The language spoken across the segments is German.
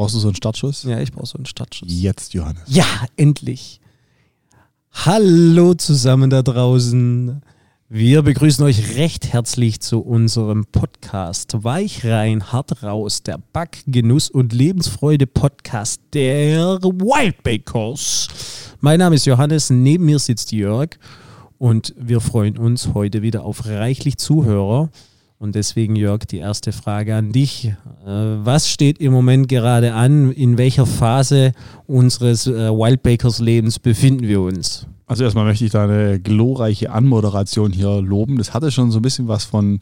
Brauchst du so einen Startschuss? Ja, ich brauche so einen Startschuss. Jetzt, Johannes. Ja, endlich. Hallo zusammen da draußen. Wir begrüßen euch recht herzlich zu unserem Podcast Weich rein, hart raus, der Back, Genuss und Lebensfreude Podcast der Wildbakers. Mein Name ist Johannes, neben mir sitzt Jörg und wir freuen uns heute wieder auf reichlich Zuhörer. Und deswegen, Jörg, die erste Frage an dich. Äh, was steht im Moment gerade an? In welcher Phase unseres äh, Wildbakers Lebens befinden wir uns? Also erstmal möchte ich deine glorreiche Anmoderation hier loben. Das hatte schon so ein bisschen was von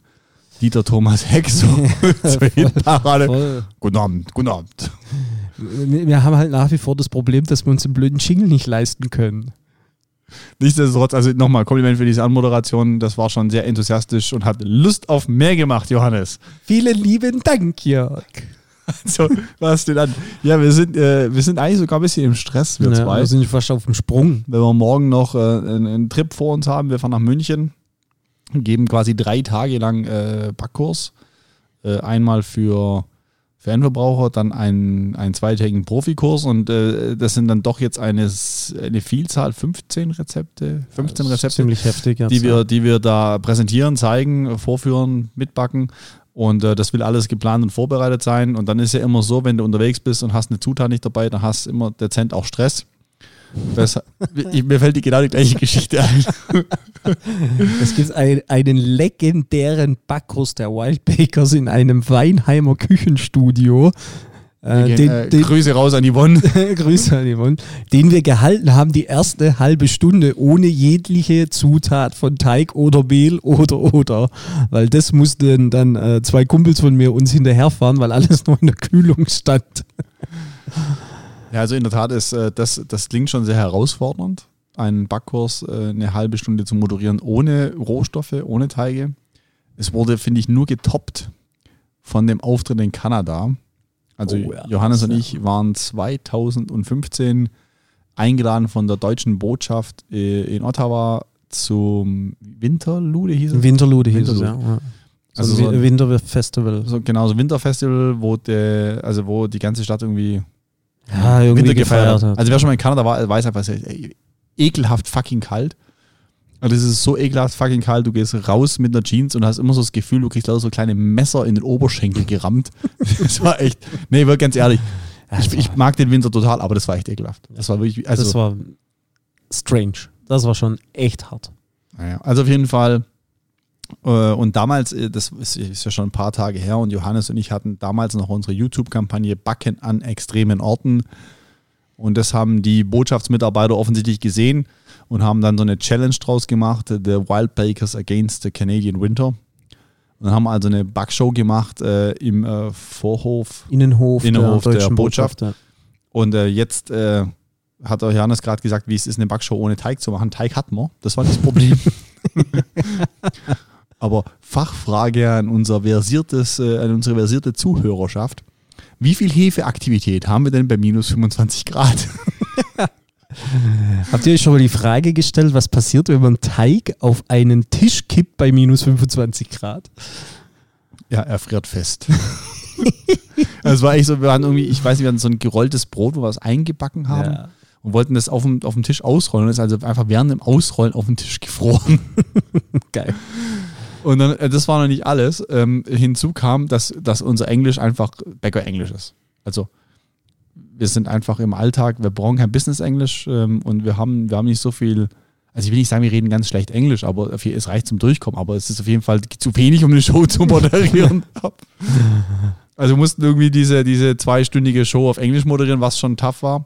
Dieter Thomas Heck. So Parade. Guten Abend, guten Abend. Wir haben halt nach wie vor das Problem, dass wir uns den blöden Jingle nicht leisten können. Nichtsdestotrotz, also nochmal Kompliment für diese Anmoderation. Das war schon sehr enthusiastisch und hat Lust auf mehr gemacht, Johannes. Vielen lieben Dank, Jörg. Also, was denn an? Ja, wir sind, äh, wir sind eigentlich sogar ein bisschen im Stress, wir ja, zwei. Wir sind fast auf dem Sprung. Wenn wir morgen noch äh, einen, einen, Trip vor uns haben, wir fahren nach München, geben quasi drei Tage lang äh, Backkurs. Äh, einmal für für Endverbraucher, dann einen, einen zweitägigen Profikurs und äh, das sind dann doch jetzt eine, eine Vielzahl, 15 Rezepte, 15 Rezepte, ziemlich heftig, die, wir, die wir da präsentieren, zeigen, vorführen, mitbacken. Und äh, das will alles geplant und vorbereitet sein. Und dann ist ja immer so, wenn du unterwegs bist und hast eine Zutat nicht dabei, dann hast du immer dezent auch Stress. Das, mir fällt die genau die gleiche Geschichte ein. Es gibt ein, einen legendären Backkurs der Wild Bakers in einem Weinheimer Küchenstudio. Äh, den, äh, den, Grüße raus an Yvonne. Grüße an Yvonne. Den wir gehalten haben, die erste halbe Stunde, ohne jegliche Zutat von Teig oder Mehl oder oder. Weil das mussten dann äh, zwei Kumpels von mir uns hinterherfahren, weil alles noch in der Kühlung stand. Ja, also in der Tat ist äh, das, das klingt schon sehr herausfordernd, einen Backkurs äh, eine halbe Stunde zu moderieren ohne Rohstoffe, ohne Teige. Es wurde, finde ich, nur getoppt von dem Auftritt in Kanada. Also oh, ja, Johannes und ich waren 2015 eingeladen von der deutschen Botschaft äh, in Ottawa zum Winterlude hieß es? Winterlude hieß es, ja. Also so ein Winterfestival. So, genau, so Winterfestival, wo, der, also wo die ganze Stadt irgendwie ja, irgendwie Winter gefeiert hat. Also wer schon mal in Kanada war, weiß einfach, es ist ekelhaft fucking kalt. Und es ist so ekelhaft fucking kalt, du gehst raus mit einer Jeans und hast immer so das Gefühl, du kriegst lauter so kleine Messer in den Oberschenkel gerammt. das war echt, nee, wirklich ganz ehrlich. Ich, ich, mag den Winter total, aber das war echt ekelhaft. Das war wirklich, also. Das war strange. Das war schon echt hart. Naja, also auf jeden Fall äh, und damals, äh, das ist ja schon ein paar Tage her, und Johannes und ich hatten damals noch unsere YouTube-Kampagne Backen an extremen Orten. Und das haben die Botschaftsmitarbeiter offensichtlich gesehen und haben dann so eine Challenge draus gemacht, The Wild Bakers Against the Canadian Winter. Und haben also eine Backshow gemacht äh, im äh, Vorhof, Innenhof, Innenhof der, der Botschaft. Botschaft Und äh, jetzt äh, hat der Johannes gerade gesagt, wie es ist, eine Backshow ohne Teig zu machen. Teig hatten wir, das war das Problem. Aber Fachfrage an, unser versiertes, äh, an unsere versierte Zuhörerschaft. Wie viel Hefeaktivität haben wir denn bei minus 25 Grad? Habt ihr euch schon mal die Frage gestellt, was passiert, wenn man Teig auf einen Tisch kippt bei minus 25 Grad? Ja, er friert fest. Es war echt so, wir hatten irgendwie, ich weiß nicht, wir hatten so ein gerolltes Brot, wo wir was eingebacken haben. Ja. Und wollten das auf dem, auf dem Tisch ausrollen und ist also einfach während dem Ausrollen auf dem Tisch gefroren. Geil. Und dann, äh, das war noch nicht alles. Ähm, hinzu kam, dass, dass unser Englisch einfach Bäcker-Englisch ist. Also wir sind einfach im Alltag, wir brauchen kein Business-Englisch ähm, und wir haben, wir haben nicht so viel, also ich will nicht sagen, wir reden ganz schlecht Englisch, aber es reicht zum Durchkommen, aber es ist auf jeden Fall zu wenig, um eine Show zu moderieren. also wir mussten irgendwie diese, diese zweistündige Show auf Englisch moderieren, was schon tough war.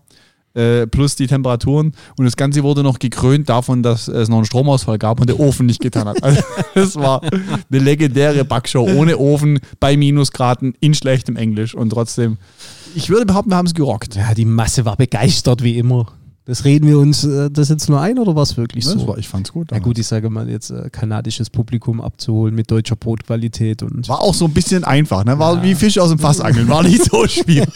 Äh, plus die Temperaturen. Und das Ganze wurde noch gekrönt davon, dass es noch einen Stromausfall gab und der Ofen nicht getan hat. Also, das war eine legendäre Backshow ohne Ofen, bei Minusgraden, in schlechtem Englisch und trotzdem, ich würde behaupten, wir haben es gerockt. Ja, die Masse war begeistert wie immer. Das reden wir uns äh, das jetzt nur ein oder war es wirklich so? War, ich fand's gut. Ja gut, ich sage mal jetzt äh, kanadisches Publikum abzuholen mit deutscher Brotqualität und war auch so ein bisschen einfach, ne? War ja. wie Fisch aus dem Fass angeln, war nicht so schwierig.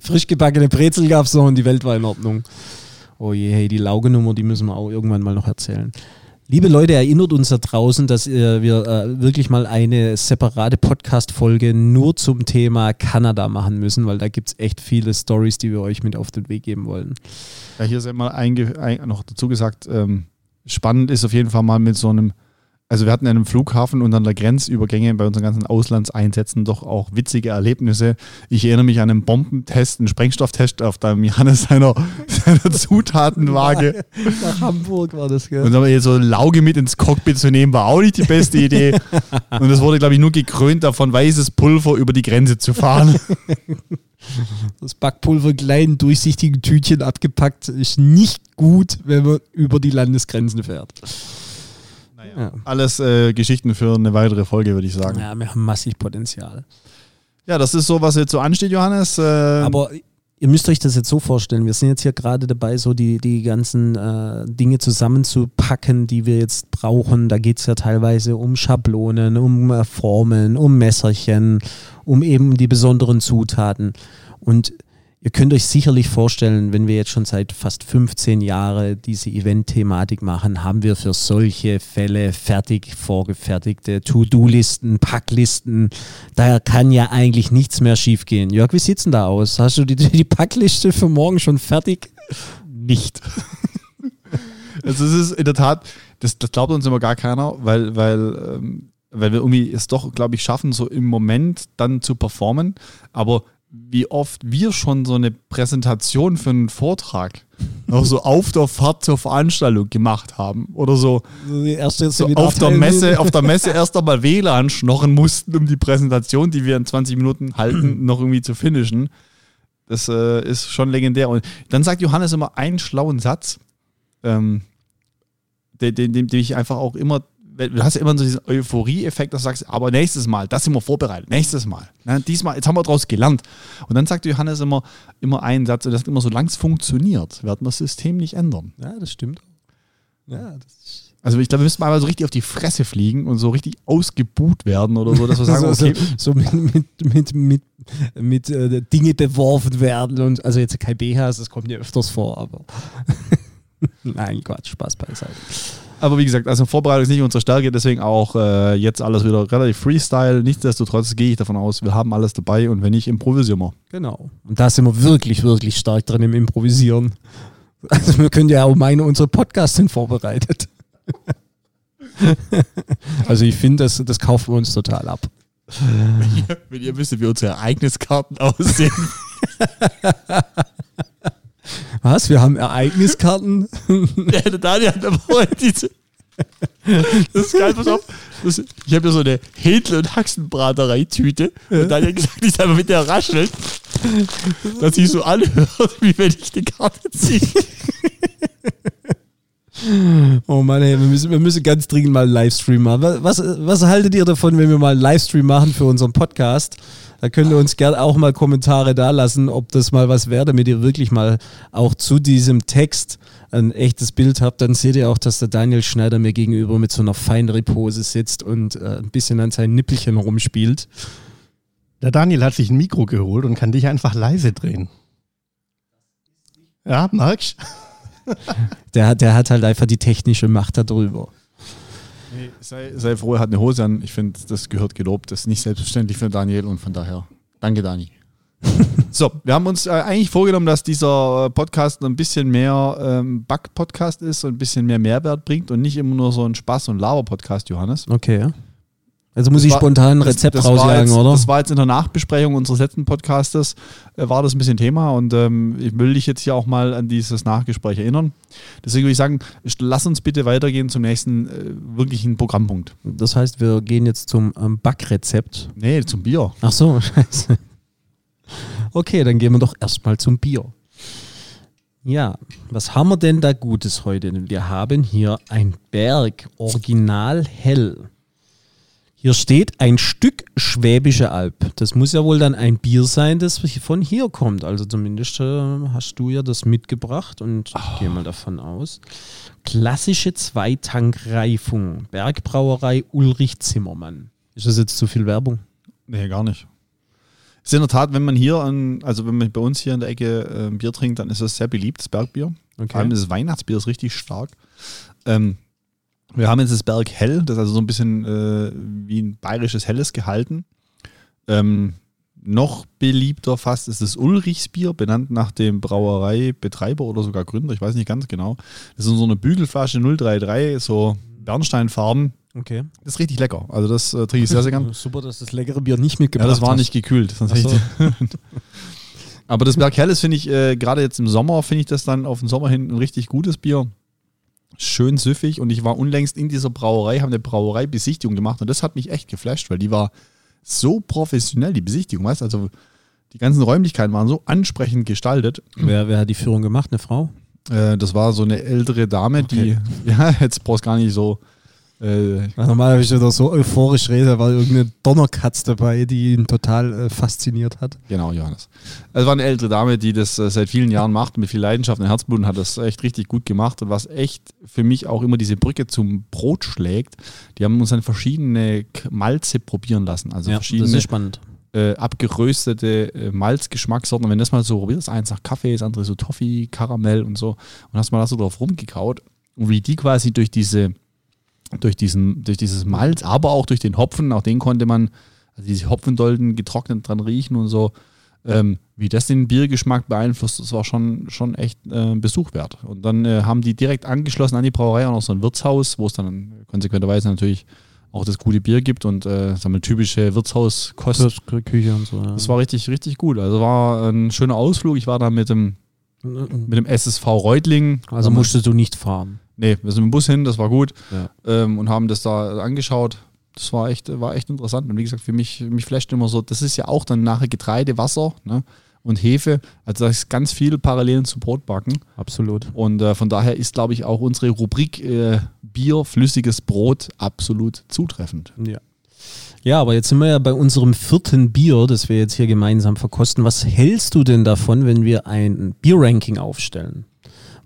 Frisch gebackene Brezel gab's noch und die Welt war in Ordnung. Oh je, hey, die Laugenummer, die müssen wir auch irgendwann mal noch erzählen. Liebe Leute, erinnert uns da draußen, dass äh, wir äh, wirklich mal eine separate Podcast-Folge nur zum Thema Kanada machen müssen, weil da gibt es echt viele Stories, die wir euch mit auf den Weg geben wollen. Ja, hier ist ja mal einge ein, noch dazu gesagt, ähm, spannend ist auf jeden Fall mal mit so einem also wir hatten an einem Flughafen und an der Grenzübergänge bei unseren ganzen Auslandseinsätzen doch auch witzige Erlebnisse. Ich erinnere mich an einen Bombentest, einen Sprengstofftest auf dem Johannes seiner, seiner Zutatenwaage. Nach Hamburg war das, gell? Und dann so Lauge mit ins Cockpit zu nehmen, war auch nicht die beste Idee. Und es wurde, glaube ich, nur gekrönt davon, weißes Pulver über die Grenze zu fahren. Das Backpulver kleinen durchsichtigen Tütchen abgepackt ist nicht gut, wenn man über die Landesgrenzen fährt. Ja. Alles äh, Geschichten für eine weitere Folge, würde ich sagen. Ja, wir haben massig Potenzial. Ja, das ist so, was jetzt so ansteht, Johannes. Äh, Aber ihr müsst euch das jetzt so vorstellen. Wir sind jetzt hier gerade dabei, so die, die ganzen äh, Dinge zusammenzupacken, die wir jetzt brauchen. Da geht es ja teilweise um Schablonen, um äh, Formeln, um Messerchen, um eben die besonderen Zutaten. Und Ihr könnt euch sicherlich vorstellen, wenn wir jetzt schon seit fast 15 Jahren diese Event-Thematik machen, haben wir für solche Fälle fertig vorgefertigte To-Do-Listen, Packlisten. Da kann ja eigentlich nichts mehr schiefgehen. Jörg, wie sieht's denn da aus? Hast du die, die Packliste für morgen schon fertig? Nicht. also es ist in der Tat, das, das glaubt uns immer gar keiner, weil, weil, ähm, weil wir irgendwie es doch, glaube ich, schaffen, so im Moment dann zu performen. Aber wie oft wir schon so eine Präsentation für einen Vortrag noch so auf der Fahrt zur Veranstaltung gemacht haben oder so, erst so auf der Messe auf der Messe erst einmal WLAN schnorren mussten, um die Präsentation, die wir in 20 Minuten halten, noch irgendwie zu finishen. Das äh, ist schon legendär. Und dann sagt Johannes immer einen schlauen Satz, ähm, den, den, den ich einfach auch immer du hast ja immer so diesen Euphorie-Effekt, dass du sagst, aber nächstes Mal, das sind wir vorbereitet, nächstes Mal. Ne, diesmal, jetzt haben wir daraus gelernt. Und dann sagt Johannes immer, immer einen Satz, und das ist immer, solange es funktioniert, werden wir das System nicht ändern. Ja, das stimmt. Ja, das also ich glaube, wir müssen mal so richtig auf die Fresse fliegen und so richtig ausgebuht werden oder so, dass wir sagen, okay. so, so, mit, mit, mit, mit, mit äh, Dinge beworfen werden und also jetzt kein BHs, das kommt ja öfters vor, aber nein, Quatsch, Spaß beiseite. Aber wie gesagt, also Vorbereitung ist nicht unsere Stärke, deswegen auch äh, jetzt alles wieder relativ Freestyle. Nichtsdestotrotz gehe ich davon aus, wir haben alles dabei und wenn nicht, improvisieren wir. Genau. Und da sind wir wirklich, wirklich stark drin im Improvisieren. Also wir können ja auch meine, unsere Podcasts sind vorbereitet. also ich finde, das, das kaufen wir uns total ab. Wenn ihr, wenn ihr wisst, wie unsere Ereigniskarten aussehen. Was? Wir haben Ereigniskarten? ja, der Daniel hat aber heute diese. Das ist geil, pass auf. Das, ich habe ja so eine Händel- und Haxenbraterei-Tüte. Und Daniel hat gesagt, ich einfach mit der raschelt, dass sich so anhört, wie wenn ich die Karte ziehe. Oh Mann, ey, wir müssen, wir müssen ganz dringend mal einen Livestream machen. Was, was haltet ihr davon, wenn wir mal einen Livestream machen für unseren Podcast? Da könnt ihr uns gerne auch mal Kommentare da lassen, ob das mal was wäre, damit ihr wirklich mal auch zu diesem Text ein echtes Bild habt. Dann seht ihr auch, dass der Daniel Schneider mir gegenüber mit so einer Feinripose sitzt und äh, ein bisschen an seinen Nippelchen rumspielt. Der Daniel hat sich ein Mikro geholt und kann dich einfach leise drehen. Ja, magst der, der hat halt einfach die technische Macht darüber. Nee, sei, sei froh, er hat eine Hose an. Ich finde, das gehört gelobt. Das ist nicht selbstverständlich für Daniel und von daher danke, Dani. so, wir haben uns äh, eigentlich vorgenommen, dass dieser Podcast ein bisschen mehr ähm, Bug-Podcast ist und ein bisschen mehr Mehrwert bringt und nicht immer nur so ein Spaß- und Laber-Podcast, Johannes. Okay, ja. Also muss das ich war, spontan ein Rezept das, das rausjagen, jetzt, oder? Das war jetzt in der Nachbesprechung unseres letzten Podcastes, äh, war das ein bisschen Thema und ähm, ich will dich jetzt hier auch mal an dieses Nachgespräch erinnern. Deswegen würde ich sagen, lass uns bitte weitergehen zum nächsten äh, wirklichen Programmpunkt. Das heißt, wir gehen jetzt zum ähm, Backrezept. Nee, zum Bier. Ach so, scheiße. Okay, dann gehen wir doch erstmal zum Bier. Ja, was haben wir denn da Gutes heute? Wir haben hier ein Berg Original Hell. Hier steht ein Stück Schwäbische Alb. Das muss ja wohl dann ein Bier sein, das von hier kommt. Also zumindest äh, hast du ja das mitgebracht und oh. ich gehe mal davon aus. Klassische Zweitankreifung. Bergbrauerei Ulrich Zimmermann. Ist das jetzt zu viel Werbung? Nee, gar nicht. Ist in der Tat, wenn man hier, an, also wenn man bei uns hier in der Ecke äh, Bier trinkt, dann ist das sehr beliebt, das Bergbier. Okay. Vor allem das Weihnachtsbier ist richtig stark. Ähm, Wir haben jetzt das Berg Hell, das ist also so ein bisschen äh, wie ein bayerisches Helles gehalten. Ähm, noch beliebter fast ist das Ulrichsbier, benannt nach dem Brauereibetreiber oder sogar Gründer, ich weiß nicht ganz genau. Das ist so eine Bügelflasche 033, so Bernsteinfarben. Okay. Das ist richtig lecker. Also das äh, trinke ich sehr, sehr gern. Super, dass das leckere Bier nicht Ja, mitgebracht das war hast. nicht gekühlt. Sonst so. Aber das Berg Helles finde ich, äh, gerade jetzt im Sommer, finde ich das dann auf den Sommer hin ein richtig gutes Bier. Schön süffig und ich war unlängst in dieser Brauerei, haben eine Brauereibesichtigung gemacht und das hat mich echt geflasht, weil die war so professionell, die Besichtigung, weißt du, also die ganzen Räumlichkeiten waren so ansprechend gestaltet. Wer, wer hat die Führung gemacht? Eine Frau? Äh, das war so eine ältere Dame, die, ja, jetzt brauchst du gar nicht so, äh, Ja, normal habe ich wieder so euphorisch rede, da war irgendeine Donnerkatz dabei, die ihn total äh, fasziniert hat. Genau, Johannes. Es war eine ältere Dame, die das äh, seit vielen Jahren macht, mit viel Leidenschaft und Herzblut und hat das echt richtig gut gemacht. Und was echt für mich auch immer diese Brücke zum Brot schlägt, die haben uns dann verschiedene Malze probieren lassen. Also Ja, das verschiedene ist spannend. äh, abgeröstete äh, Malzgeschmackssorten. Und wenn das mal so probierst, eins nach Kaffee, das andere so Toffee, Karamell und so, und hast mal da so drauf rumgekaut und wie die quasi durch diese, durch diesen, durch dieses Malz, aber auch durch den Hopfen, auch den konnte man, also diese Hopfendolden getrocknet dran riechen und so, ähm, wie das den Biergeschmack beeinflusst, das war schon, schon echt äh, Besuch wert. Und dann äh, haben die direkt angeschlossen an die Brauerei auch noch so ein Wirtshaus, wo es dann konsequenterweise natürlich auch das gute Bier gibt und äh, sagen wir, typische Wirtshauskost. Küche und so. Ja. Das war richtig, richtig gut. Also war ein schöner Ausflug. Ich war da mit dem, mit dem SSV Reutling. also musstest du nicht fahren. Nee, wir sind mit dem Bus hin, das war gut. Ja. Ähm, und haben das da angeschaut. Das war echt, war echt interessant. Und wie gesagt, für mich, mich flasht immer so, das ist ja auch dann nachher Getreide, Wasser ne? und Hefe. Also da ist ganz viel Parallelen zu Brotbacken. Absolut. Und äh, von daher ist, glaube ich, auch unsere Rubrik äh, Bier, flüssiges Brot absolut zutreffend. Ja. Ja, aber jetzt sind wir ja bei unserem vierten Bier, das wir jetzt hier gemeinsam verkosten. Was hältst du denn davon, wenn wir ein Bierranking aufstellen?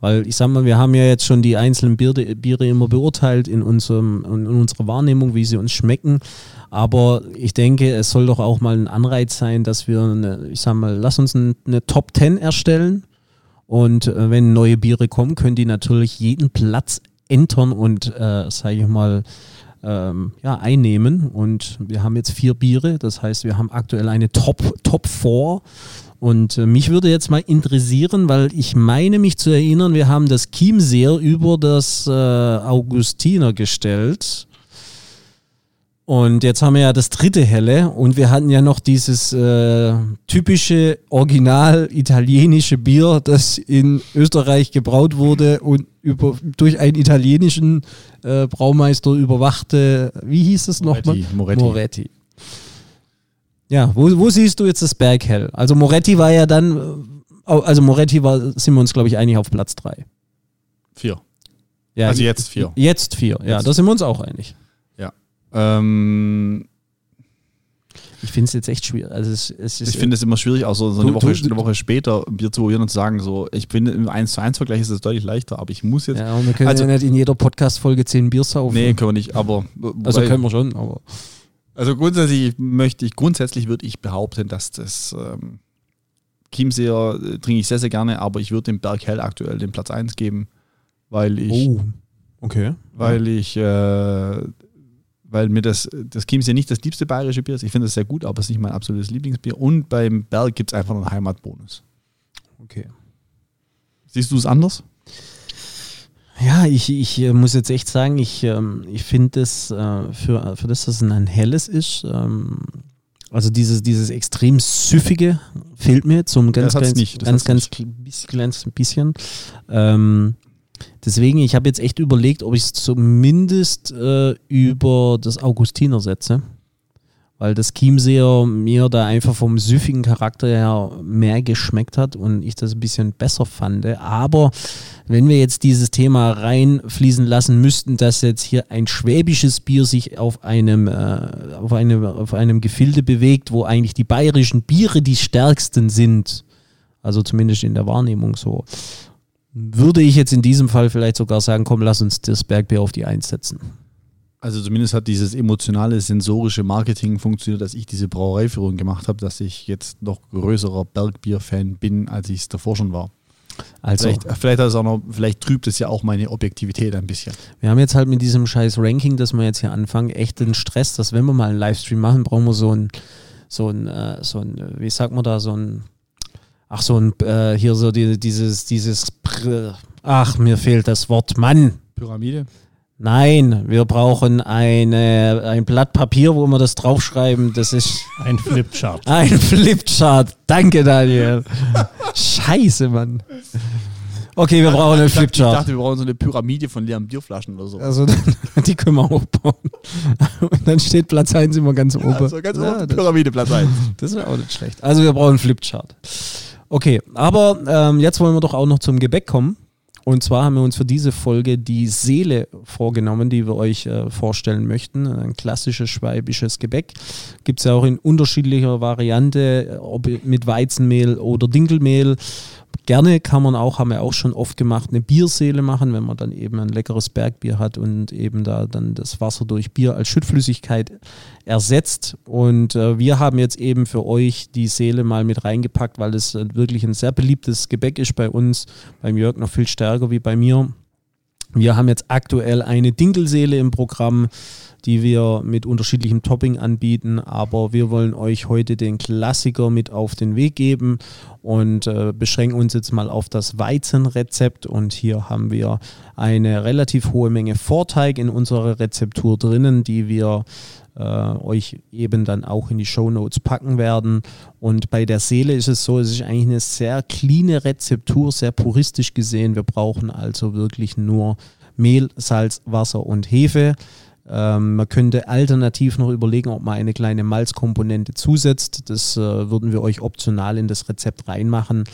Weil ich sag mal, wir haben ja jetzt schon die einzelnen Biere, Biere immer beurteilt in, unserem, in unserer Wahrnehmung, wie sie uns schmecken. Aber ich denke, es soll doch auch mal ein Anreiz sein, dass wir, eine, ich sag mal, lass uns ein, eine Top 10 erstellen. Und äh, wenn neue Biere kommen, können die natürlich jeden Platz entern und, äh, sage ich mal, ähm, ja, einnehmen. Und wir haben jetzt vier Biere, das heißt, wir haben aktuell eine Top, Top 4. Und äh, mich würde jetzt mal interessieren, weil ich meine mich zu erinnern, wir haben das Chiemseer über das äh, Augustiner gestellt. Und jetzt haben wir ja das dritte Helle und wir hatten ja noch dieses äh, typische original italienische Bier, das in Österreich gebraut wurde und über, durch einen italienischen äh, Braumeister überwachte, wie hieß es nochmal? Moretti, Moretti. Ja, wo, wo siehst du jetzt das Berghell? Also Moretti war ja dann, äh, also Moretti war, sind wir uns glaube ich einig auf Platz drei. Vier. Ja, Also jetzt vier. Jetzt vier, ja, Jetzt. da sind wir uns auch einig. Ähm, Ich finde es jetzt echt schwierig. Also es, es ich finde es immer schwierig, auch so, so eine, Du- Woche, du- eine Woche später ein Bier zu probieren und zu sagen, so, ich finde im 1 zu 1 Vergleich ist es deutlich leichter, aber ich muss jetzt. Ja, und wir können Also- ja nicht in jeder Podcast-Folge zehn Bier saufen. Nee, können wir nicht, aber. also können wir schon, aber. Also grundsätzlich möchte ich, grundsätzlich würde ich behaupten, dass das ähm, Chiemseer äh, trinke ich sehr, sehr gerne, aber ich würde dem Berg Hell aktuell den Platz 1 geben, weil ich, Oh, okay. weil ich, äh, weil mir das, das Chiemseer nicht das liebste bayerische Bier ist. Ich finde es sehr gut, aber es ist nicht mein absolutes Lieblingsbier. Und beim Berg gibt es einfach einen Heimatbonus. okay. Siehst du es anders? Ja, ich, ich äh, muss jetzt echt sagen, ich, ähm, ich finde es äh, für, für das, dass es ein helles ist, ähm, also dieses, dieses extrem süffige fehlt mir zum ganz, das hat's ganz, nicht, das ganz, ganz bisschen, kleines bisschen. Ähm, deswegen, ich habe jetzt echt überlegt, ob ich es zumindest äh, über das Augustiner setze. Weil das Chiemseer mir da einfach vom süffigen Charakter her mehr geschmeckt hat und ich das ein bisschen besser fand. Aber wenn wir jetzt dieses Thema reinfließen lassen müssten, dass jetzt hier ein schwäbisches Bier sich auf einem, äh, auf einem, auf einem Gefilde bewegt, wo eigentlich die bayerischen Biere die stärksten sind, also zumindest in der Wahrnehmung so, würde ich jetzt in diesem Fall vielleicht sogar sagen, komm, lass uns das Bergbier auf die Eins setzen. Also zumindest hat dieses emotionale, sensorische Marketing funktioniert, dass ich diese Brauereiführung gemacht habe, dass ich jetzt noch größerer Bergbier-Fan bin, als ich es davor schon war. Also, Vielleicht, vielleicht, hat es auch noch, vielleicht trübt es ja auch meine Objektivität ein bisschen. wir haben jetzt halt mit diesem scheiß Ranking, das wir jetzt hier anfangen, echt den Stress, dass wenn wir mal einen Livestream machen, brauchen wir so ein, so ein, äh, so ein, äh, wie sagt man da, so ein, ach so ein, äh, hier so die, dieses, dieses, ach, mir fehlt das Wort, Mann. Pyramide? Nein, wir brauchen eine, ein Blatt Papier, wo wir das draufschreiben. Das ist Ein Flipchart. ein Flipchart. Danke, Daniel. Scheiße, Mann. Okay, wir brauchen einen dachte, ich Flipchart. dachte, wir brauchen so eine Pyramide von leeren Bierflaschen oder so. Also, die können wir hochbauen. Und dann steht Platz 1 immer ganz oben. Also ganz Ja, oben Pyramide Platz 1. Das wäre auch nicht schlecht. Also wir brauchen einen Flipchart. Okay, aber ähm, jetzt wollen wir doch auch noch zum Gebäck kommen. Und zwar haben wir uns für diese Folge die Seele vorgenommen, die wir euch äh, vorstellen möchten. Ein klassisches schwäbisches Gebäck. Gibt es ja auch in unterschiedlicher Variante, äh, ob mit Weizenmehl oder Dinkelmehl. Gerne kann man auch, haben wir auch schon oft gemacht, eine Bierseele machen, wenn man dann eben ein leckeres Bergbier hat und eben da dann das Wasser durch Bier als Schüttflüssigkeit ersetzt. Und äh, wir haben jetzt eben für euch die Seele mal mit reingepackt, weil es wirklich ein sehr beliebtes Gebäck ist bei uns, beim Jörg noch viel stärker wie bei mir. Wir haben jetzt aktuell eine Dinkelseele im Programm, die wir mit unterschiedlichem Topping anbieten, aber wir wollen euch heute den Klassiker mit auf den Weg geben und äh, beschränken uns jetzt mal auf das Weizenrezept und hier haben wir eine relativ hohe Menge Vorteig in unserer Rezeptur drinnen, die wir äh, euch eben dann auch in die Show Notes packen werden. Und bei der Seele ist es so, es ist eigentlich eine sehr cleane Rezeptur, sehr puristisch gesehen. Wir brauchen also wirklich nur Mehl, Salz, Wasser und Hefe. Ähm, man könnte alternativ noch überlegen, ob man eine kleine Malzkomponente zusetzt. Das äh, würden wir euch optional in das Rezept reinmachen.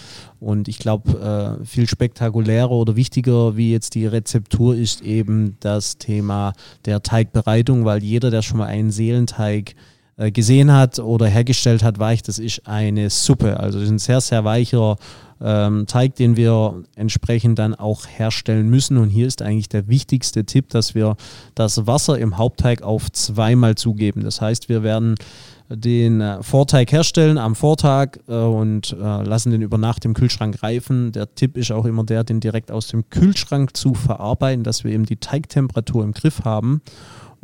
Und ich glaube, äh, viel spektakulärer oder wichtiger wie jetzt die Rezeptur ist eben das Thema der Teigbereitung, weil jeder, der schon mal einen Seelenteig äh, gesehen hat oder hergestellt hat, weiß, das ist eine Suppe. Also das ist ein sehr, sehr weicher ähm, Teig, den wir entsprechend dann auch herstellen müssen. Und hier ist eigentlich der wichtigste Tipp, dass wir das Wasser im Hauptteig auf zweimal zugeben. Das heißt, wir werden den äh, Vorteig herstellen am Vortag äh, und äh, lassen den über Nacht im Kühlschrank reifen. Der Tipp ist auch immer der, den direkt aus dem Kühlschrank zu verarbeiten, dass wir eben die Teigtemperatur im Griff haben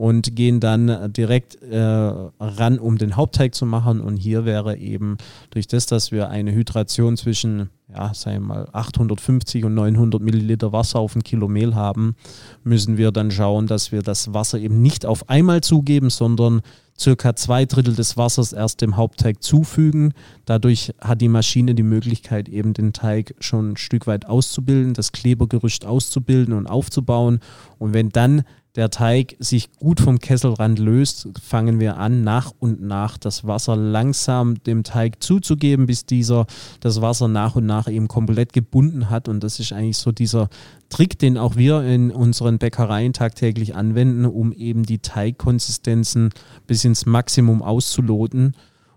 und gehen dann direkt äh, ran, um den Hauptteig zu machen. Und hier wäre eben durch das, dass wir eine Hydration zwischen, ja, sagen wir mal, 850 und 900 Milliliter Wasser auf ein Kilo Mehl haben, müssen wir dann schauen, dass wir das Wasser eben nicht auf einmal zugeben, sondern circa zwei Drittel des Wassers erst dem Hauptteig zufügen. Dadurch hat die Maschine die Möglichkeit, eben den Teig schon ein Stück weit auszubilden, das Klebergerüst auszubilden und aufzubauen. Und wenn dann der Teig sich gut vom Kesselrand löst, fangen wir an, nach und nach das Wasser langsam dem Teig zuzugeben, bis dieser das Wasser nach und nach eben komplett gebunden hat. Und das ist eigentlich so dieser Trick, den auch wir in unseren Bäckereien tagtäglich anwenden, um eben die Teigkonsistenzen bis ins Maximum auszuloten.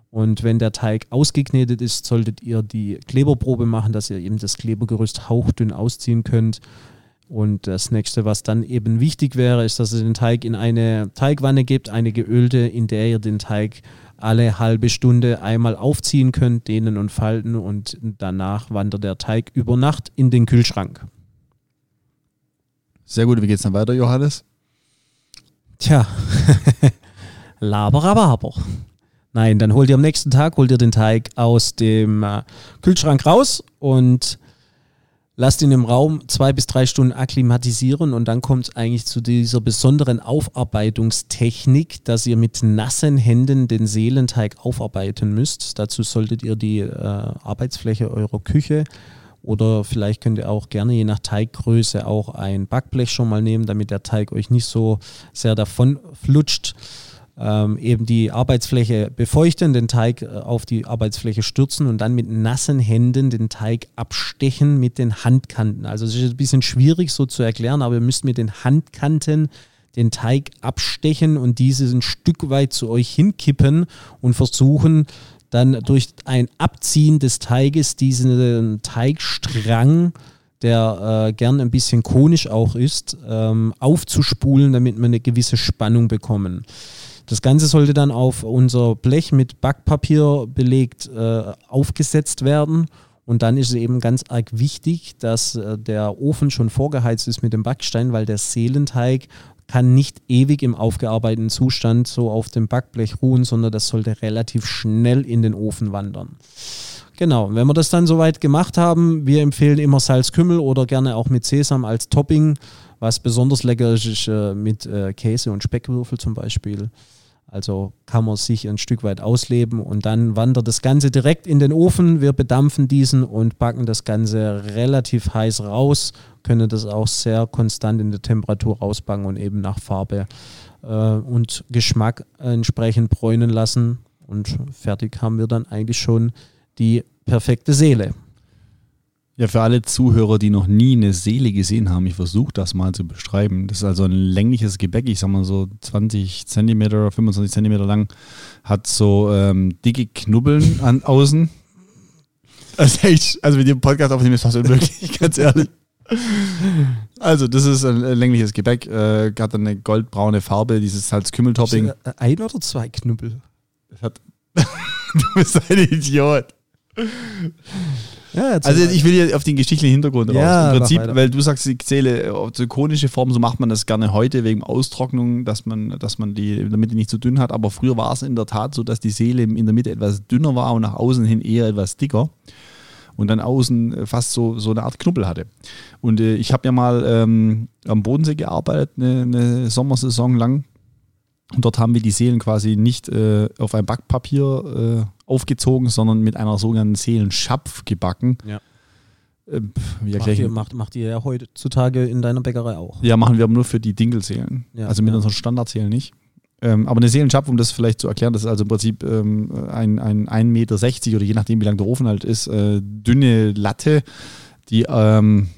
Und wenn der Teig ausgeknetet ist, solltet ihr die Kleberprobe machen, dass ihr eben das Klebergerüst hauchdünn ausziehen könnt. Und das nächste, was dann eben wichtig wäre, ist, dass ihr den Teig in eine Teigwanne gebt, eine geölte, in der ihr den Teig alle halbe Stunde einmal aufziehen könnt, dehnen und falten und danach wandert der Teig über Nacht in den Kühlschrank. Sehr gut, wie geht's dann weiter, Johannes? Tja, laberababer. Nein, dann holt ihr am nächsten Tag, holt ihr den Teig aus dem äh, Kühlschrank raus und lasst ihn im Raum zwei bis drei Stunden akklimatisieren und dann kommt es eigentlich zu dieser besonderen Aufarbeitungstechnik, dass ihr mit nassen Händen den Seelenteig aufarbeiten müsst. Dazu solltet ihr die äh, Arbeitsfläche eurer Küche oder vielleicht könnt ihr auch gerne je nach Teiggröße auch ein Backblech schon mal nehmen, damit der Teig euch nicht so sehr davon flutscht. Ähm, eben die Arbeitsfläche befeuchten, den Teig äh, auf die Arbeitsfläche stürzen und dann mit nassen Händen den Teig abstechen mit den Handkanten. Also es ist ein bisschen schwierig so zu erklären, aber ihr müsst mit den Handkanten den Teig abstechen und diese ein Stück weit zu euch hinkippen und versuchen dann durch ein Abziehen des Teiges diesen Teigstrang der äh, gern ein bisschen konisch auch ist, ähm, aufzuspulen, damit wir eine gewisse Spannung bekommen. Das Ganze sollte dann auf unser Blech mit Backpapier belegt äh, aufgesetzt werden Und dann ist es eben ganz arg wichtig, dass äh, der Ofen schon vorgeheizt ist mit dem Backstein, weil der Seelenteig kann nicht ewig im aufgearbeiteten Zustand so auf dem Backblech ruhen, sondern das sollte relativ schnell in den Ofen wandern. Genau, wenn wir das dann soweit gemacht haben, wir empfehlen immer Salzkümmel oder gerne auch mit Sesam als Topping. Was besonders lecker ist, ist äh, mit äh, Käse und Speckwürfel zum Beispiel. Also kann man sich ein Stück weit ausleben und dann wandert das Ganze direkt in den Ofen. Wir bedampfen diesen und backen das Ganze relativ heiß raus, können das auch sehr konstant in der Temperatur rausbacken und eben nach Farbe äh, und Geschmack entsprechend bräunen lassen. Und fertig haben wir dann eigentlich schon die perfekte Seele. Ja, für alle Zuhörer, die noch nie eine Seele gesehen haben, ich versuche das mal zu beschreiben. Das ist also ein längliches Gebäck, ich sag mal so 20 Zentimeter, 25 Zentimeter lang, hat so ähm, dicke Knubbeln an außen. Also, echt, also mit dem Podcast aufnehmen ist fast unmöglich, ganz ehrlich. Also, das ist ein längliches Gebäck, äh, hat eine goldbraune Farbe, dieses Salzkümmeltopping. Ein oder zwei Knubbel? Du bist ein Idiot. Ja, also ich will hier auf den geschichtlichen Hintergrund raus. Ja, Im Prinzip, weil du sagst, die Zähle auf so konische Form, so macht man das gerne heute wegen Austrocknung, dass man, dass man die in der Mitte nicht zu dünn hat. Aber früher war es in der Tat so, dass die Seele in der Mitte etwas dünner war und nach außen hin eher etwas dicker. Und dann außen fast so, so eine Art Knubbel hatte. Und äh, ich habe ja mal ähm, am Bodensee gearbeitet, eine, eine Sommersaison lang. Und dort haben wir die Seelen quasi nicht äh, auf ein Backpapier äh, aufgezogen, sondern mit einer sogenannten Seelenschapf gebacken. Ja. Äh, Macht ihr, macht, macht ihr ja heutzutage in deiner Bäckerei auch. Ja, machen wir aber nur für die Dinkelseelen. Ja, also mit ja. unseren Standardseelen nicht. Ähm, aber eine Seelenschapf, um das vielleicht zu erklären, das ist also im Prinzip ähm, ein, ein 1,60 Meter oder je nachdem, wie lang der Ofen halt ist, äh, dünne Latte, die, ähm,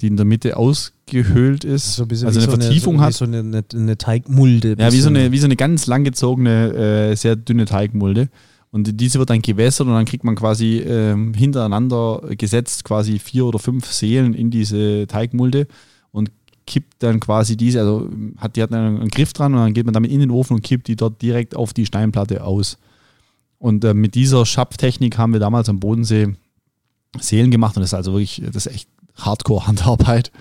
die in der Mitte ausgehöhlt ist. So ein also eine so Vertiefung eine, hat. Wie so eine, eine, Teigmulde. Ja, wie so, eine, wie so eine ganz langgezogene, äh, sehr dünne Teigmulde. Und diese wird dann gewässert und dann kriegt man quasi ähm, hintereinander gesetzt quasi vier oder fünf Seelen in diese Teigmulde und kippt dann quasi diese, also hat die hat dann einen Griff dran und dann geht man damit in den Ofen und kippt die dort direkt auf die Steinplatte aus. Und äh, mit dieser Schapftechnik haben wir damals am Bodensee Seelen gemacht und das ist also wirklich, das ist echt Hardcore-Handarbeit.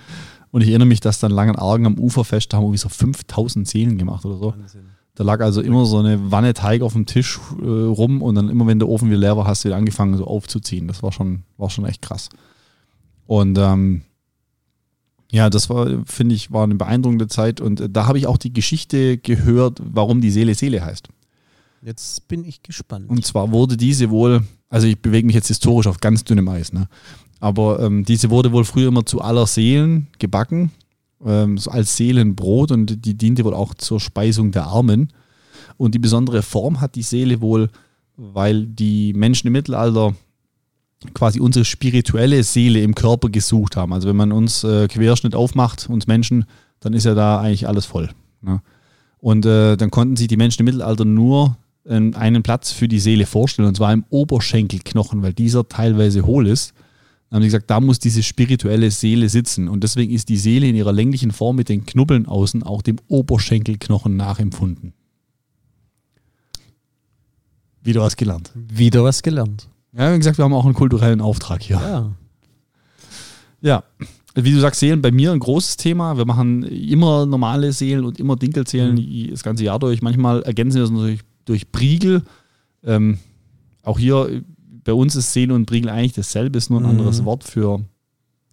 Und ich erinnere mich, dass dann langen Argen am Uferfest, da haben wir so 5000 Seelen gemacht oder so. Wahnsinn. Da lag also immer so eine Wanne Teig auf dem Tisch äh, rum und dann immer, wenn der Ofen wieder leer war, hast du wieder angefangen so aufzuziehen. Das war schon, war schon echt krass. Und ähm, ja, das war, finde ich, war eine beeindruckende Zeit und äh, da habe ich auch die Geschichte gehört, warum die Seele Seele heißt. Jetzt bin ich gespannt. Und zwar wurde diese wohl, also ich bewege mich jetzt historisch auf ganz dünnem Eis, ne? aber ähm, diese wurde wohl früher immer zu aller Seelen gebacken, ähm, so als Seelenbrot und die diente wohl auch zur Speisung der Armen. Und die besondere Form hat die Seele wohl, weil die Menschen im Mittelalter quasi unsere spirituelle Seele im Körper gesucht haben. Also wenn man uns äh, Querschnitt aufmacht, uns Menschen, dann ist ja da eigentlich alles voll. Ne? Und äh, dann konnten sich die Menschen im Mittelalter nur einen Platz für die Seele vorstellen, und zwar im Oberschenkelknochen, weil dieser teilweise hohl ist. Dann haben sie gesagt, da muss diese spirituelle Seele sitzen. Und deswegen ist die Seele in ihrer länglichen Form mit den Knubbeln außen auch dem Oberschenkelknochen nachempfunden. Wieder was gelernt. Wieder was gelernt. Ja, wie gesagt, wir haben auch einen kulturellen Auftrag hier. Ja. Ja, wie du sagst, Seelen bei mir ein großes Thema. Wir machen immer normale Seelen und immer Dinkelseelen die- das ganze Jahr durch. Manchmal ergänzen wir das natürlich durch Briegel. Ähm, auch hier äh, bei uns ist Seele und Briegel eigentlich dasselbe, ist nur ein Mhm. anderes Wort für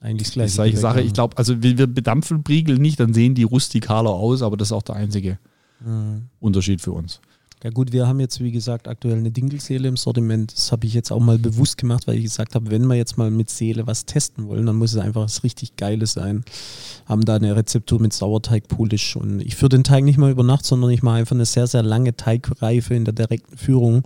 Eigentlich das die gleiche. Gebäck, Sache. ja. Ich glaube, also wir, wir bedampfen Briegel nicht, dann sehen die rustikaler aus, aber das ist auch der einzige Mhm. Unterschied für uns. Ja gut, wir haben jetzt wie gesagt aktuell eine Dinkelseele im Sortiment. Das habe ich jetzt auch mal bewusst gemacht, weil ich gesagt habe, wenn wir jetzt mal mit Seele was testen wollen, dann muss es einfach was richtig Geiles sein. Haben da eine Rezeptur mit Sauerteig, Polish und ich führe den Teig nicht mal über Nacht, sondern ich mache einfach eine sehr, sehr lange Teigreife in der direkten Führung.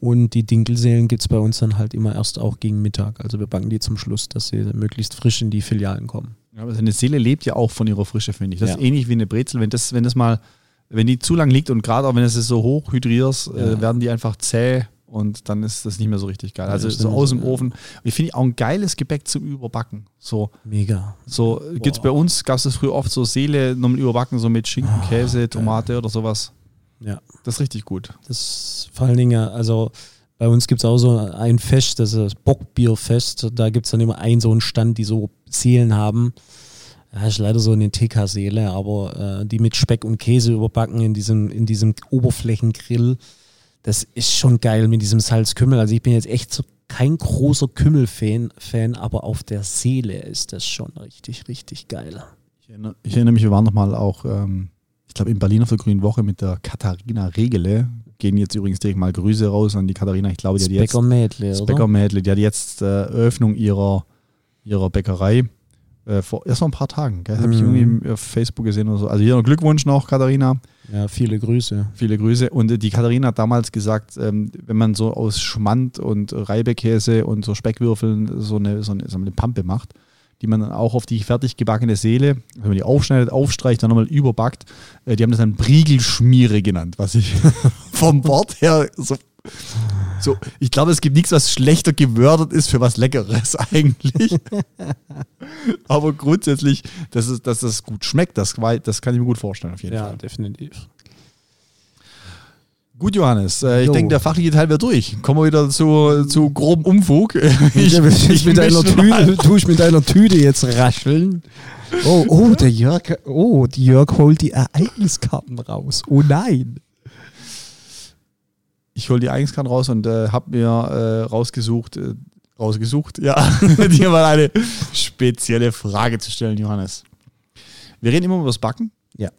Und die Dinkelseelen gibt es bei uns dann halt immer erst auch gegen Mittag. Also wir backen die zum Schluss, dass sie möglichst frisch in die Filialen kommen. Ja, aber eine Seele lebt ja auch von ihrer Frische, finde ich. Das Ja. ist ähnlich wie eine Brezel. Wenn das, wenn das mal, wenn die zu lang liegt und gerade auch wenn du es so hoch hydrierst, Ja. äh, werden die einfach zäh und dann ist das nicht mehr so richtig geil. Also das so aus dem Ofen. Ich finde auch ein geiles Gebäck zum Überbacken. So, Mega. so gibt es bei uns, gab es früher oft so Seele nochmal überbacken, so mit Schinken, Ah, Käse, Tomate oder sowas. Ja. Das ist richtig gut. Das vor allen Dingen, also Bei uns gibt es auch so ein Fest, das ist das Bockbierfest. Da gibt es dann immer einen so einen Stand, die so Seelen haben. Ja, ist leider so eine TK-Seele, aber äh, die mit Speck und Käse überbacken in diesem, in diesem Oberflächengrill. Das ist schon geil mit diesem Salzkümmel. Also ich bin jetzt echt so kein großer Kümmel-Fan, Fan, aber auf der Seele ist das schon richtig, richtig geil. Ich erinnere, ich erinnere mich, wir waren noch mal auch, ähm, ich glaube, in Berlin auf der Grünen Woche mit der Katharina Regele. Gehen jetzt übrigens direkt mal Grüße raus an die Katharina. Ich glaube, die hat jetzt. Specker Mädle, Specker Mädle, die hat jetzt äh, Eröffnung ihrer, ihrer Bäckerei. Äh, vor erst vor ein paar Tagen. Gell? Habe ich Mhm. irgendwie auf Facebook gesehen oder so. Also hier noch Glückwunsch noch, Katharina. Ja, viele Grüße. Viele Grüße. Und äh, die Katharina hat damals gesagt, ähm, wenn man so aus Schmand und Reibekäse und so Speckwürfeln so eine, so eine, so eine Pampe macht, die man dann auch auf die fertig gebackene Seele, wenn man die aufschneidet, aufstreicht, dann nochmal überbackt, äh, die haben das dann Briegelschmiere genannt, was ich vom Wort her so. So, ich glaube, es gibt nichts, was schlechter gewördert ist für was Leckeres eigentlich. Aber grundsätzlich, dass es, dass es gut schmeckt, das, das kann ich mir gut vorstellen, auf jeden Ja, Fall. definitiv. Gut, Johannes. Äh, ich Jo. denke, der fachliche Teil wird durch. Kommen wir wieder zu, zu grobem Umfug. Ich, ich mit deiner. Tüte, tu ich mit deiner Tüte jetzt rascheln. Oh, oh, der Jörg, oh, die Jörg holt die Ereigniskarten raus. Oh nein. Ich hole die Eigenskarten raus und äh, habe mir äh, rausgesucht, äh, rausgesucht, ja, dir mal eine spezielle Frage zu stellen, Johannes. Wir reden immer über das Backen. Ja.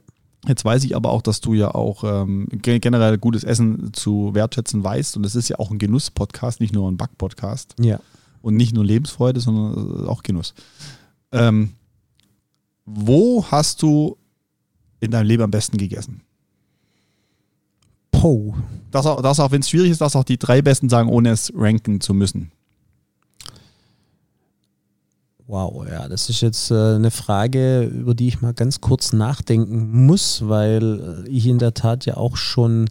Jetzt weiß ich aber auch, dass du ja auch ähm, ge- generell gutes Essen zu wertschätzen weißt. Und es ist ja auch ein Genuss-Podcast, nicht nur ein Back-Podcast. Ja. Und nicht nur Lebensfreude, sondern äh, auch Genuss. Ähm, wo hast du in deinem Leben am besten gegessen? Po. Das auch, das auch wenn es schwierig ist, dass auch die drei Besten sagen, ohne es ranken zu müssen. Wow, ja, das ist jetzt äh, eine Frage, über die ich mal ganz kurz nachdenken muss, weil äh, ich in der Tat ja auch schon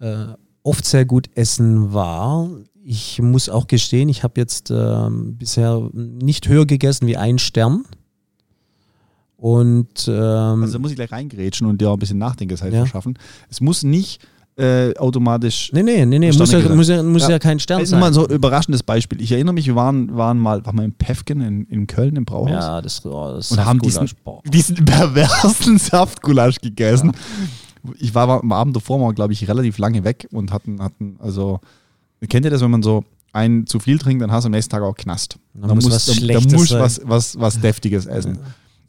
äh, oft sehr gut essen war. Ich muss auch gestehen, ich habe jetzt ähm, bisher nicht höher gegessen wie ein Stern. Und ähm, Also da muss ich gleich reingrätschen und dir auch ein bisschen Nachdenkzeit Ja. verschaffen. Es muss nicht äh, automatisch. nee, nee, nee, nee, muss ja, muss ja, muss Ja. ja. kein Stern Das ist sein. mal so ein überraschendes Beispiel. Ich erinnere mich, wir waren, waren mal, waren mal in Pefken in, in Köln im Brauhaus ja, das, oh, das und haben diesen, diesen perversen Saftgulasch gegessen. Ich war am Abend davor mal, glaube ich, relativ lange weg und hatten, hatten, also, kennt ihr das, wenn man so einen zu viel trinkt, dann hast du am nächsten Tag auch Knast. Da muss was da, da Schlechtes musst sein. was, was, was Deftiges essen.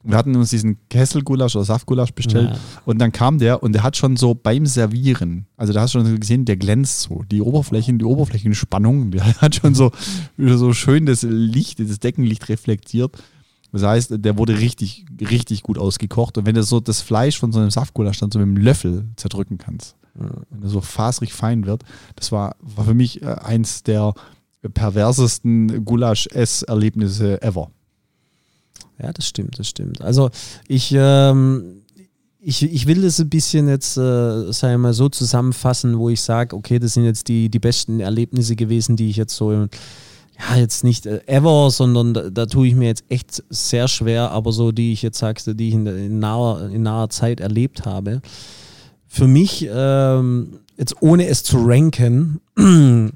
Wir hatten uns diesen Kesselgulasch oder Saftgulasch bestellt Ja. und dann kam der und der hat schon so beim Servieren, also da hast du schon gesehen, der glänzt so. Die Oberflächen, die Oberflächenspannung, der hat schon so, so schön das Licht, das Deckenlicht reflektiert. Das heißt, der wurde richtig, richtig gut ausgekocht. Und wenn du so das Fleisch von so einem Saftgulasch dann so mit einem Löffel zerdrücken kannst, wenn er so faserig fein wird, das war, war für mich äh, eins der perversesten Gulasch-Ess-Erlebnisse ever. Ja, das stimmt, das stimmt. Also ich, ähm, ich, ich will das ein bisschen jetzt, äh, sagen mal, so zusammenfassen, wo ich sage, okay, das sind jetzt die, die besten Erlebnisse gewesen, die ich jetzt so, ja, jetzt nicht äh, ever, sondern da, da tue ich mir jetzt echt sehr schwer, aber so, die ich jetzt sagte, die ich in, in, naher, in naher Zeit erlebt habe. Für mich, ähm, jetzt ohne es zu ranken,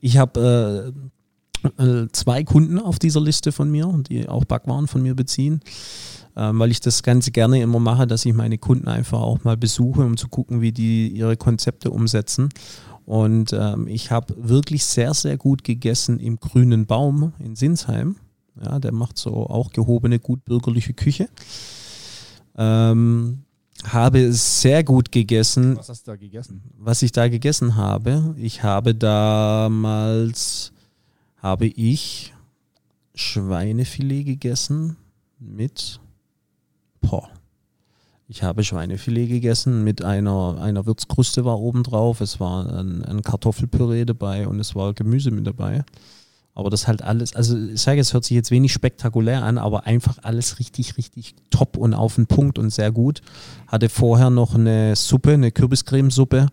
ich habe äh, zwei Kunden auf dieser Liste von mir, die auch Backwaren von mir beziehen, ähm, weil ich das Ganze gerne immer mache, dass ich meine Kunden einfach auch mal besuche, um zu gucken, wie die ihre Konzepte umsetzen. Und ähm, ich habe wirklich sehr, sehr gut gegessen im Grünen Baum in Sinsheim. Ja, der macht so auch gehobene, gut bürgerliche Küche. Ähm, habe sehr gut gegessen Was hast du da gegessen? was ich da gegessen habe. Ich habe damals, habe ich Schweinefilet gegessen mit, boah, ich habe Schweinefilet gegessen mit einer, einer Würzkruste war oben drauf, es war ein, ein Kartoffelpüree dabei und es war Gemüse mit dabei. Aber das halt alles, also ich sage, es hört sich jetzt wenig spektakulär an, aber einfach alles richtig, richtig top und auf den Punkt und sehr gut. Hatte vorher noch eine Suppe, eine Kürbiscremesuppe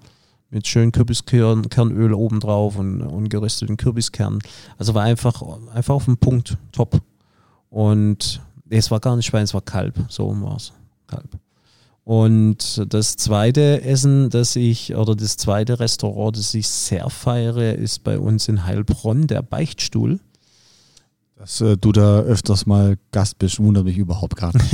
mit schön Kürbiskernöl obendrauf und, und gerösteten Kürbiskernen. Also war einfach, einfach auf den Punkt, top. Und es war gar nicht Schwein, es war Kalb, so war es. Kalb. Und das zweite Essen, das ich, oder das zweite Restaurant, das ich sehr feiere, ist bei uns in Heilbronn, der Beichtstuhl. Dass äh, du da öfters mal Gast bist, wundert mich überhaupt gar nicht.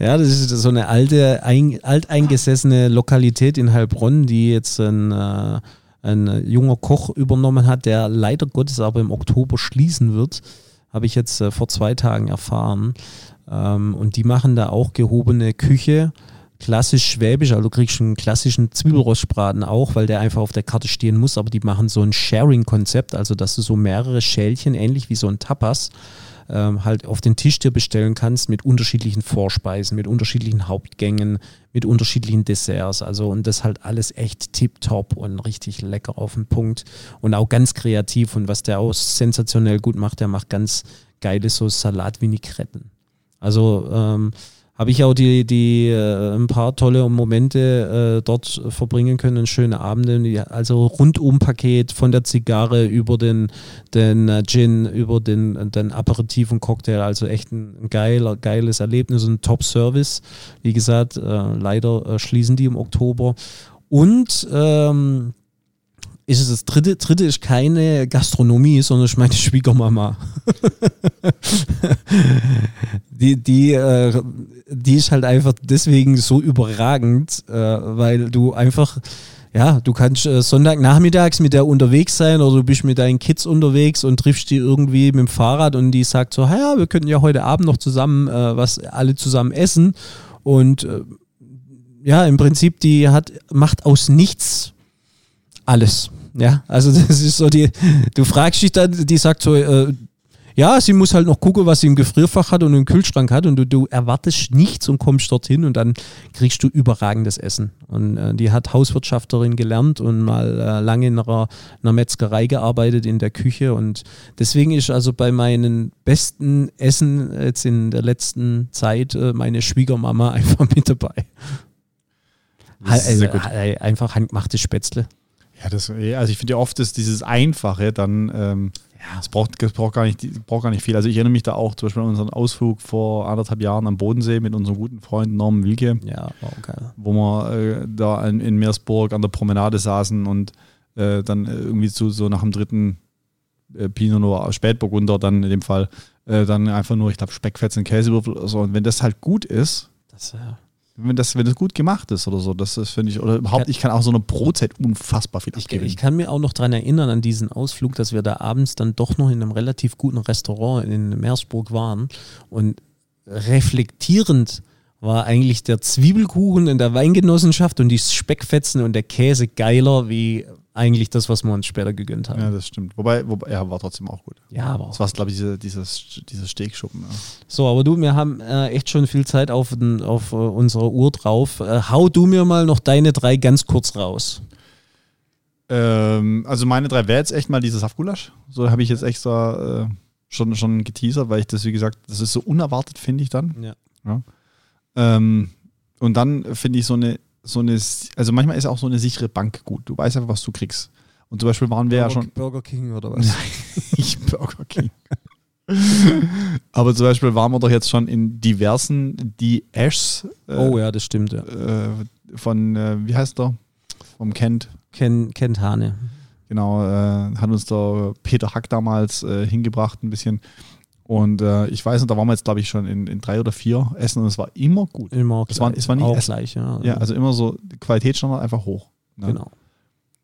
ja, das ist so eine alte, ein, alteingesessene Lokalität in Heilbronn, die jetzt ein, äh, ein junger Koch übernommen hat, der leider Gottes aber im Oktober schließen wird. Habe ich jetzt äh, vor zwei Tagen erfahren. Ähm, und die machen da auch gehobene Küche klassisch schwäbisch, also du kriegst einen klassischen Zwiebelrostbraten auch, weil der einfach auf der Karte stehen muss, aber die machen so ein Sharing-Konzept, also dass du so mehrere Schälchen, ähnlich wie so ein Tapas, ähm, halt auf den Tisch dir bestellen kannst mit unterschiedlichen Vorspeisen, mit unterschiedlichen Hauptgängen, mit unterschiedlichen Desserts. Also und das halt alles echt tipptopp und richtig lecker auf den Punkt und auch ganz kreativ. Und was der auch sensationell gut macht, der macht ganz geile so Salat-Vinigretten. Also ähm, habe ich auch die, die äh, ein paar tolle Momente äh, dort verbringen können, schöne Abende, also Rundum-Paket von der Zigarre über den, den äh, Gin, über den, den Aperitif und Cocktail, also echt ein geiler, geiles Erlebnis und Top-Service. Wie gesagt, äh, leider äh, schließen die im Oktober. Und ähm, ist es das dritte? Dritte ist keine Gastronomie, sondern ist meine Schwiegermama. die, die, äh, die ist halt einfach deswegen so überragend, äh, weil du einfach, ja, du kannst äh, Sonntagnachmittags mit der unterwegs sein oder du bist mit deinen Kids unterwegs und triffst die irgendwie mit dem Fahrrad und die sagt so, ja, wir könnten ja heute Abend noch zusammen äh, was alle zusammen essen und äh, ja, im Prinzip, die hat, macht aus nichts alles. Ja, also das ist so die, du fragst dich dann, die sagt so, äh, ja, sie muss halt noch gucken, was sie im Gefrierfach hat und im Kühlschrank hat und du, du erwartest nichts und kommst dorthin und dann kriegst du überragendes Essen. Und äh, die hat Hauswirtschafterin gelernt und mal äh, lange in einer, einer Metzgerei gearbeitet in der Küche und deswegen ist also bei meinen besten Essen jetzt in der letzten Zeit äh, meine Schwiegermama einfach mit dabei. Ha, äh, einfach handgemachtes Spätzle. Ja, das, also ich finde ja oft ist dieses Einfache dann, ähm, ja, es braucht, es braucht, gar nicht, braucht gar nicht viel. Also ich erinnere mich da auch zum Beispiel an unseren Ausflug vor anderthalb Jahren am Bodensee mit unserem guten Freund Norman Wilke. Ja, okay. Wo wir äh, da in, in Meersburg an der Promenade saßen und äh, dann irgendwie zu, so nach dem dritten äh, Pinot Noir, Spätburgunder dann in dem Fall, äh, dann einfach nur, ich glaube, Speckfetzen, Käsewürfel oder so. Und wenn das halt gut ist, das, ja wenn das, wenn das gut gemacht ist oder so. Das, das finde ich, oder überhaupt, ich kann auch so eine Brotzeit unfassbar viel ich, ich kann mir auch noch daran erinnern, an diesen Ausflug, dass wir da abends dann doch noch in einem relativ guten Restaurant in Meersburg waren und reflektierend war eigentlich der Zwiebelkuchen in der Weingenossenschaft und die Speckfetzen und der Käse geiler wie eigentlich das, was wir uns später gegönnt haben. Ja, das stimmt. Wobei, wobei ja, war trotzdem auch gut. Ja, aber Das war, glaube ich, diese, dieses, dieses Steakschuppen. Ja. So, aber du, wir haben äh, echt schon viel Zeit auf, den, auf uh, unserer Uhr drauf. Äh, hau du mir mal noch deine drei ganz kurz raus. Ähm, also meine drei wäre jetzt echt mal dieses Saftgulasch. So habe ich jetzt extra äh, schon, schon geteasert, weil ich das, wie gesagt, das ist so unerwartet, finde ich dann. Ja. ja. Ähm, und dann finde ich so eine so eine, also manchmal ist auch so eine sichere Bank gut. Du weißt einfach, was du kriegst. Und zum Beispiel waren wir Burger, ja schon. Burger King oder was? Nein, nicht Burger King. Aber zum Beispiel waren wir doch jetzt schon in diversen Die Ashs. Äh, oh ja, das stimmt, ja. Äh, von, äh, wie heißt der? Vom Kent. Ken, Kent Hane. Genau, äh, hat uns der Peter Hack damals äh, hingebracht, ein bisschen. Und äh, ich weiß nicht, da waren wir jetzt, glaube ich, schon in, in, drei oder vier Essen und es war immer gut. Immer es war, es war nicht auch gleich, ja. Ja, also immer so Qualitätsstandard einfach hoch. Ne? Genau.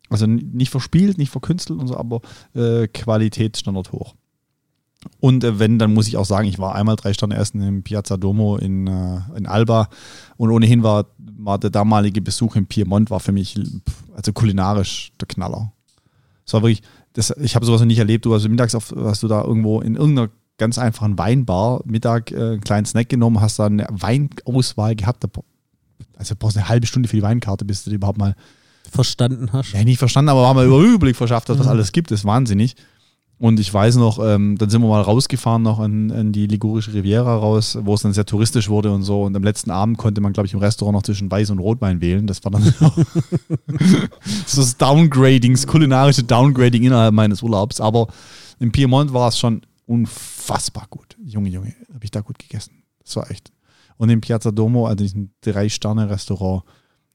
Also nicht verspielt, nicht verkünstelt und so, aber äh, Qualitätsstandard hoch. Und äh, wenn, dann muss ich auch sagen, ich war einmal drei Sterne essen im Piazza Domo in, äh, in Alba und ohnehin war, war der damalige Besuch im Piemont war für mich also kulinarisch der Knaller. Es war wirklich, das, ich habe sowas noch nicht erlebt. Du hast mittags auf, hast du da irgendwo in irgendeiner ganz einfachen Weinbar Mittag äh, einen kleinen Snack genommen, hast da eine Weinauswahl gehabt. Also du brauchst eine halbe Stunde für die Weinkarte, bis du die überhaupt mal verstanden hast. Ja, nicht verstanden, aber haben wir Überblick verschafft, was mhm. alles gibt. Das ist wahnsinnig. Und ich weiß noch, ähm, dann sind wir mal rausgefahren noch an, an, die Ligurische Riviera raus, wo es dann sehr touristisch wurde und so. Und am letzten Abend konnte man, glaube ich, im Restaurant noch zwischen Weiß und Rotwein wählen. Das war dann so das Downgrading, das kulinarische Downgrading innerhalb meines Urlaubs. Aber im Piemont war es schon unfassbar gut. Junge, Junge, habe ich da gut gegessen. Das war echt. Und im Piazza Domo, also diesem Drei-Sterne-Restaurant,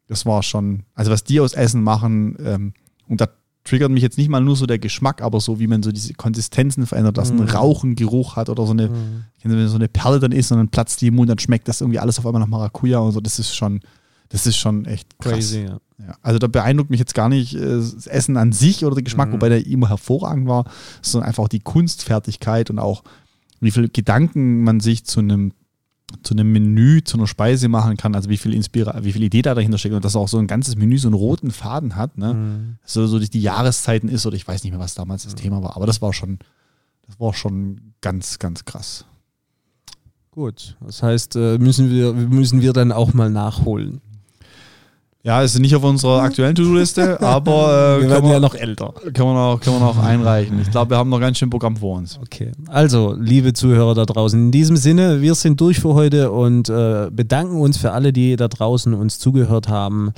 das war schon, also was die aus Essen machen, ähm, und da triggert mich jetzt nicht mal nur so der Geschmack, aber so wie man so diese Konsistenzen verändert, dass ein Mhm. Rauchengeruch hat oder so eine, Mhm. wenn so eine Perle dann ist und dann platzt die im Mund, dann schmeckt das irgendwie alles auf einmal nach Maracuja und so. Das ist schon, das ist schon echt krass. Crazy, ja. Ja, also da beeindruckt mich jetzt gar nicht äh, das Essen an sich oder der Geschmack, Mhm. wobei der immer hervorragend war, sondern einfach die Kunstfertigkeit und auch wie viel Gedanken man sich zu einem zu einem Menü, zu einer Speise machen kann, also wie viel Inspira wie viel Idee da dahinter steckt und dass auch so ein ganzes Menü so einen roten Faden hat, ne? Mhm. So, so durch die Jahreszeiten ist oder ich weiß nicht mehr, was damals das Thema war, aber das war schon, das war schon ganz, ganz krass. Gut, das heißt, äh, müssen wir, müssen wir dann auch mal nachholen. Ja, ist nicht auf unserer aktuellen To-Do-Liste, aber äh, wir können, werden wir, ja noch älter. können, wir noch, können wir noch einreichen. Ich glaube, wir haben noch ganz schön Programm vor uns. Okay, also liebe Zuhörer da draußen, in diesem Sinne, wir sind durch für heute und äh, bedanken uns für alle, die da draußen uns zugehört haben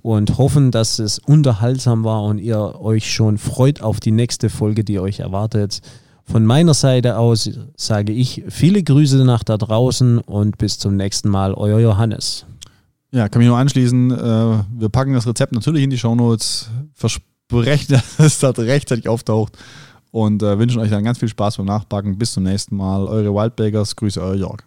und hoffen, dass es unterhaltsam war und ihr euch schon freut auf die nächste Folge, die euch erwartet. Von meiner Seite aus sage ich viele Grüße nach da draußen und bis zum nächsten Mal, euer Johannes. Ja, kann mich nur anschließen. Äh, wir packen das Rezept natürlich in die Shownotes, versprechen, dass es dort rechtzeitig auftaucht und äh, wünschen euch dann ganz viel Spaß beim Nachbacken. Bis zum nächsten Mal. Eure Wildbakers, Grüße, euer Jörg.